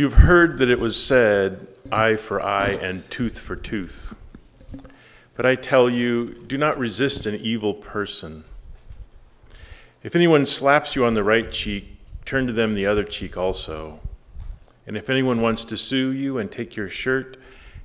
You've heard that it was said, eye for eye and tooth for tooth. But I tell you, do not resist an evil person. If anyone slaps you on the right cheek, turn to them the other cheek also. And if anyone wants to sue you and take your shirt,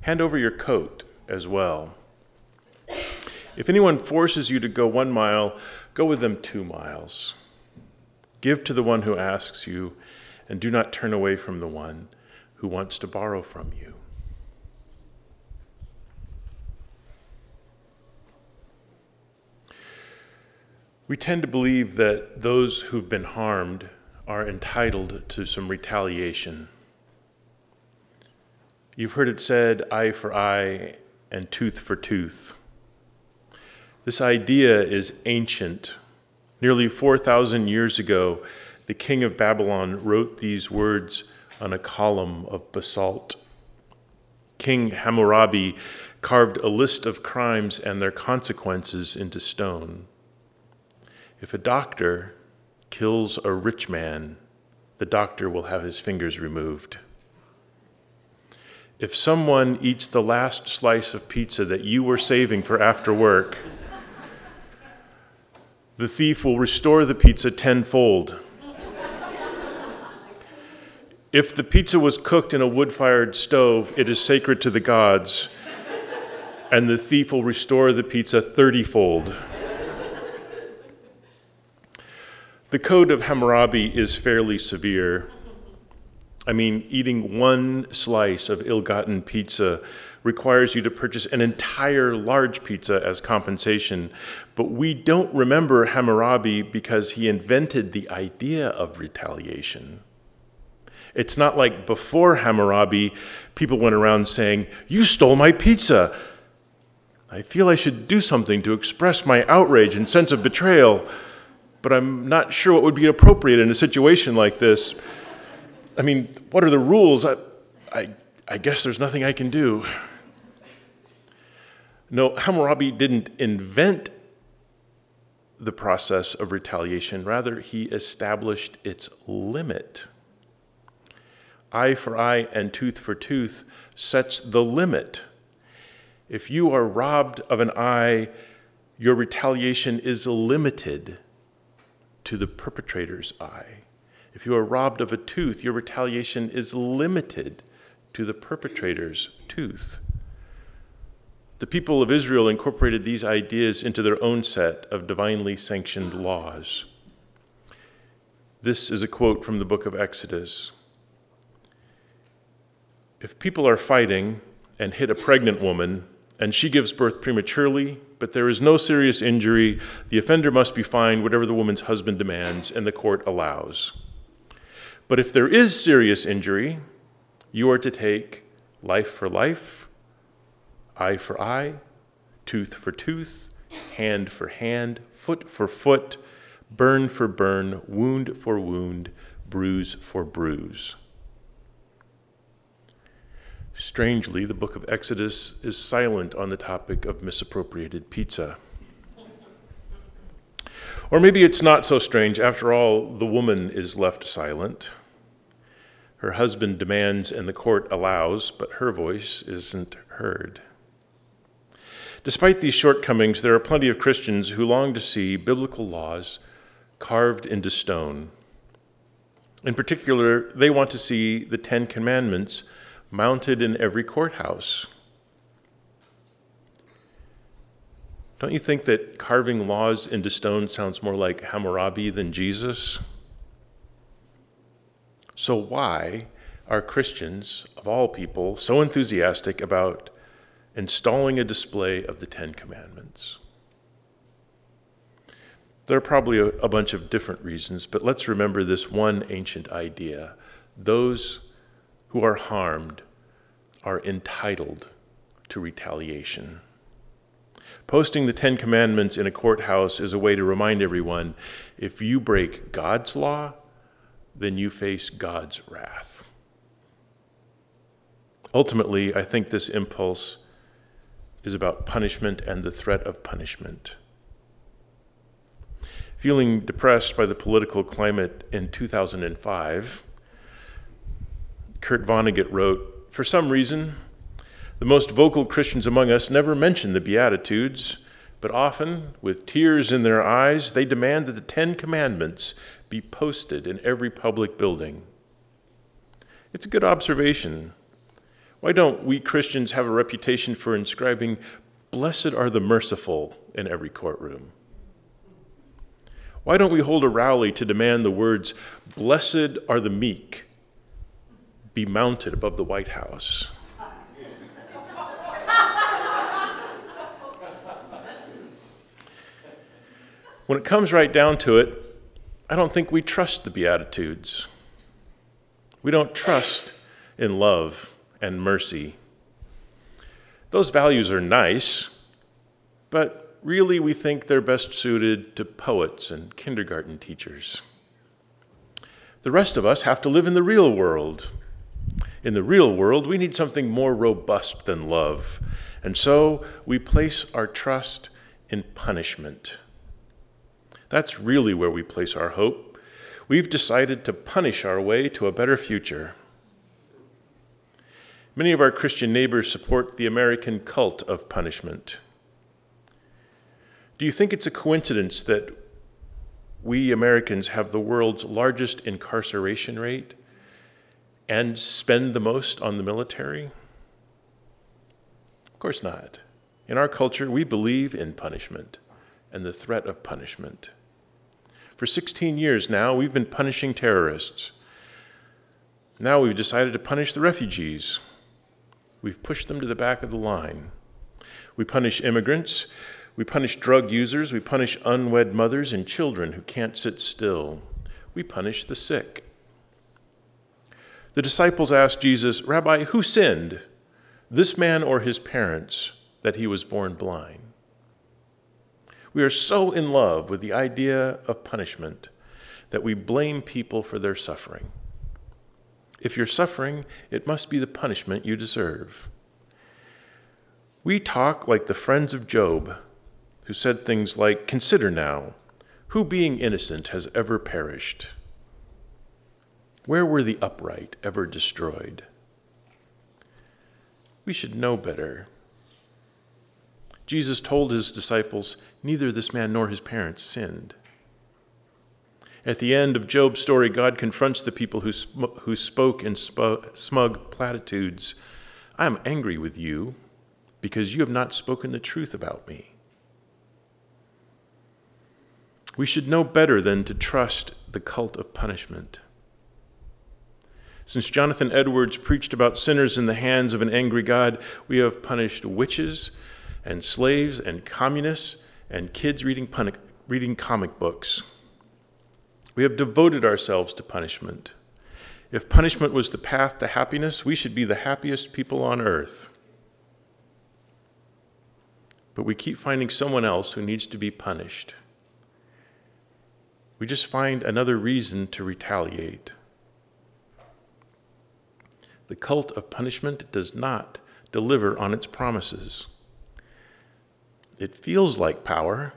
hand over your coat as well. If anyone forces you to go one mile, go with them two miles. Give to the one who asks you and do not turn away from the one who wants to borrow from you. We tend to believe that those who've been harmed are entitled to some retaliation. You've heard it said, eye for eye and tooth for tooth. This idea is ancient. Nearly 4,000 years ago, the king of Babylon wrote these words on a column of basalt. King Hammurabi carved a list of crimes and their consequences into stone. If a doctor kills a rich man, the doctor will have his fingers removed. If someone eats the last slice of pizza that you were saving for after work, the thief will restore the pizza tenfold. If the pizza was cooked in a wood fired stove, it is sacred to the gods, and the thief will restore the pizza thirtyfold. The code of Hammurabi is fairly severe. I mean, eating one slice of ill gotten pizza requires you to purchase an entire large pizza as compensation. But we don't remember Hammurabi because he invented the idea of retaliation. It's not like before Hammurabi, people went around saying, You stole my pizza. I feel I should do something to express my outrage and sense of betrayal, but I'm not sure what would be appropriate in a situation like this. I mean, what are the rules? I, I, I guess there's nothing I can do. No, Hammurabi didn't invent the process of retaliation, rather, he established its limit eye for eye and tooth for tooth sets the limit. If you are robbed of an eye, your retaliation is limited to the perpetrator's eye. If you are robbed of a tooth, your retaliation is limited to the perpetrator's tooth. The people of Israel incorporated these ideas into their own set of divinely sanctioned laws. This is a quote from the book of Exodus. If people are fighting and hit a pregnant woman and she gives birth prematurely, but there is no serious injury, the offender must be fined whatever the woman's husband demands and the court allows. But if there is serious injury, you are to take life for life, eye for eye, tooth for tooth, hand for hand, foot for foot, burn for burn, wound for wound, bruise for bruise. Strangely, the book of Exodus is silent on the topic of misappropriated pizza. Or maybe it's not so strange. After all, the woman is left silent. Her husband demands and the court allows, but her voice isn't heard. Despite these shortcomings, there are plenty of Christians who long to see biblical laws carved into stone. In particular, they want to see the Ten Commandments mounted in every courthouse. Don't you think that carving laws into stone sounds more like Hammurabi than Jesus? So, why are Christians, of all people, so enthusiastic about installing a display of the Ten Commandments? There are probably a, a, bunch of different reasons, but let's remember this one ancient idea. Those who are harmed are entitled to retaliation. Posting the Ten Commandments in a courthouse is a way to remind everyone if you break God's law, then you face God's wrath. Ultimately, I think this impulse is about punishment and the threat of punishment. Feeling depressed by the political climate in 2005, Kurt Vonnegut wrote For some reason, the most vocal Christians among us never mention the Beatitudes, but often, with tears in their eyes, they demand that the Ten Commandments be posted in every public building. It's a good observation. Why don't we Christians have a reputation for inscribing, Blessed are the merciful, in every courtroom? Why don't we hold a rally to demand the words, Blessed are the meek, be mounted above the White House? When it comes right down to it, I don't think we trust the Beatitudes. We don't trust in love and mercy. Those values are nice, but really we think they're best suited to poets and kindergarten teachers. The rest of us have to live in the real world. In the real world, we need something more robust than love. And so we place our trust in punishment. That's really where we place our hope. We've decided to punish our way to a better future. Many of our Christian neighbors support the American cult of punishment. Do you think it's a coincidence that we Americans have the world's largest incarceration rate and spend the most on the military? Of course not. In our culture, we believe in punishment and the threat of punishment. For 16 years now, we've been punishing terrorists. Now we've decided to punish the refugees. We've pushed them to the back of the line. We punish immigrants. We punish drug users. We punish unwed mothers and children who can't sit still. We punish the sick. The disciples asked Jesus, Rabbi, who sinned, this man or his parents, that he was born blind? We are so in love with the idea of punishment that we blame people for their suffering. If you're suffering, it must be the punishment you deserve. We talk like the friends of Job, who said things like, Consider now, who being innocent has ever perished? Where were the upright ever destroyed? We should know better. Jesus told his disciples, Neither this man nor his parents sinned. At the end of Job's story, God confronts the people who, sm- who spoke in sp- smug platitudes I am angry with you because you have not spoken the truth about me. We should know better than to trust the cult of punishment. Since Jonathan Edwards preached about sinners in the hands of an angry God, we have punished witches and slaves and communists and kids reading, pun- reading comic books. We have devoted ourselves to punishment. If punishment was the path to happiness, we should be the happiest people on earth. But we keep finding someone else who needs to be punished. We just find another reason to retaliate. The cult of punishment does not deliver on its promises. It feels like power,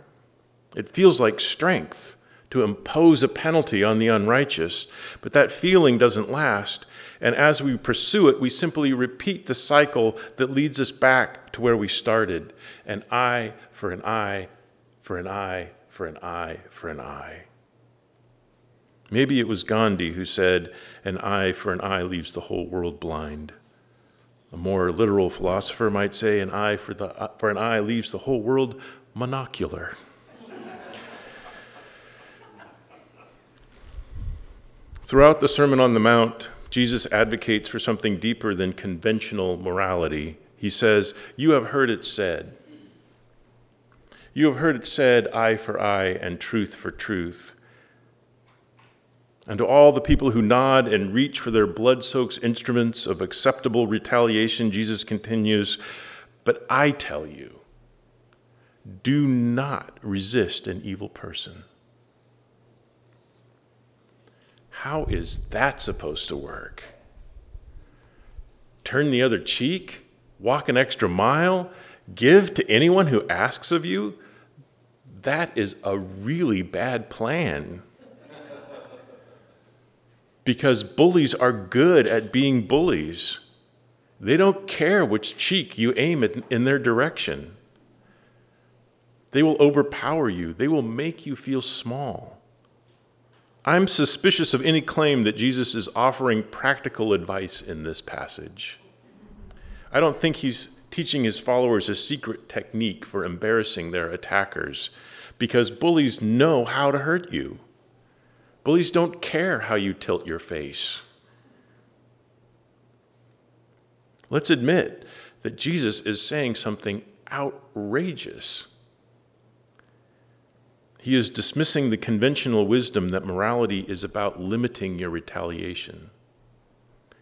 it feels like strength to impose a penalty on the unrighteous, but that feeling doesn't last. And as we pursue it, we simply repeat the cycle that leads us back to where we started an eye for an eye, for an eye, for an eye, for an eye. Maybe it was Gandhi who said, An eye for an eye leaves the whole world blind. A more literal philosopher might say, an eye for, the, for an eye leaves the whole world monocular. Throughout the Sermon on the Mount, Jesus advocates for something deeper than conventional morality. He says, You have heard it said. You have heard it said, eye for eye and truth for truth. And to all the people who nod and reach for their blood soaked instruments of acceptable retaliation, Jesus continues, But I tell you, do not resist an evil person. How is that supposed to work? Turn the other cheek? Walk an extra mile? Give to anyone who asks of you? That is a really bad plan. Because bullies are good at being bullies. They don't care which cheek you aim at in their direction. They will overpower you, they will make you feel small. I'm suspicious of any claim that Jesus is offering practical advice in this passage. I don't think he's teaching his followers a secret technique for embarrassing their attackers because bullies know how to hurt you. Bullies don't care how you tilt your face. Let's admit that Jesus is saying something outrageous. He is dismissing the conventional wisdom that morality is about limiting your retaliation.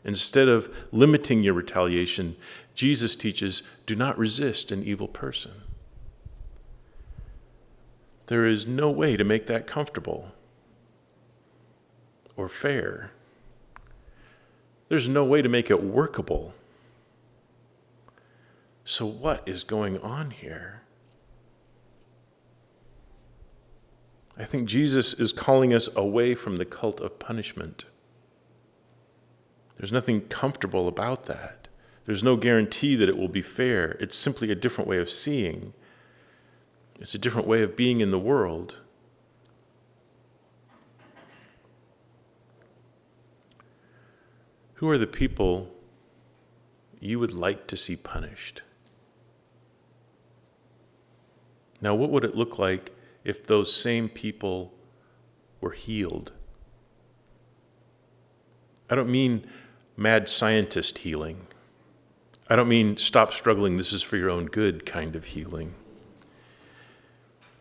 Instead of limiting your retaliation, Jesus teaches do not resist an evil person. There is no way to make that comfortable or fair. There's no way to make it workable. So, what is going on here? I think Jesus is calling us away from the cult of punishment. There's nothing comfortable about that. There's no guarantee that it will be fair. It's simply a different way of seeing, it's a different way of being in the world. Who are the people you would like to see punished? Now, what would it look like if those same people were healed. I don't mean mad scientist healing. I don't mean stop struggling, this is for your own good kind of healing.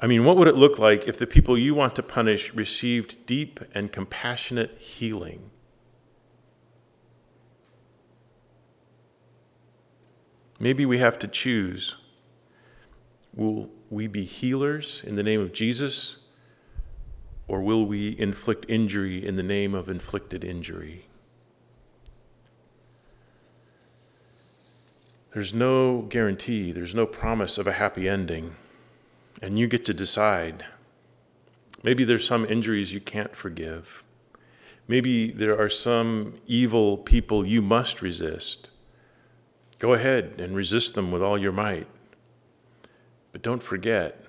I mean, what would it look like if the people you want to punish received deep and compassionate healing? Maybe we have to choose. Will we be healers in the name of Jesus, or will we inflict injury in the name of inflicted injury? There's no guarantee, there's no promise of a happy ending, and you get to decide. Maybe there's some injuries you can't forgive. Maybe there are some evil people you must resist. Go ahead and resist them with all your might. But don't forget,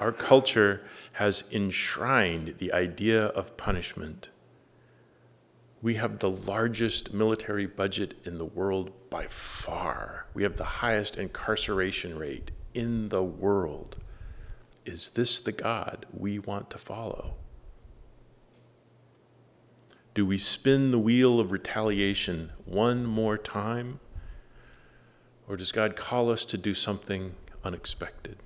our culture has enshrined the idea of punishment. We have the largest military budget in the world by far. We have the highest incarceration rate in the world. Is this the God we want to follow? Do we spin the wheel of retaliation one more time? Or does God call us to do something unexpected.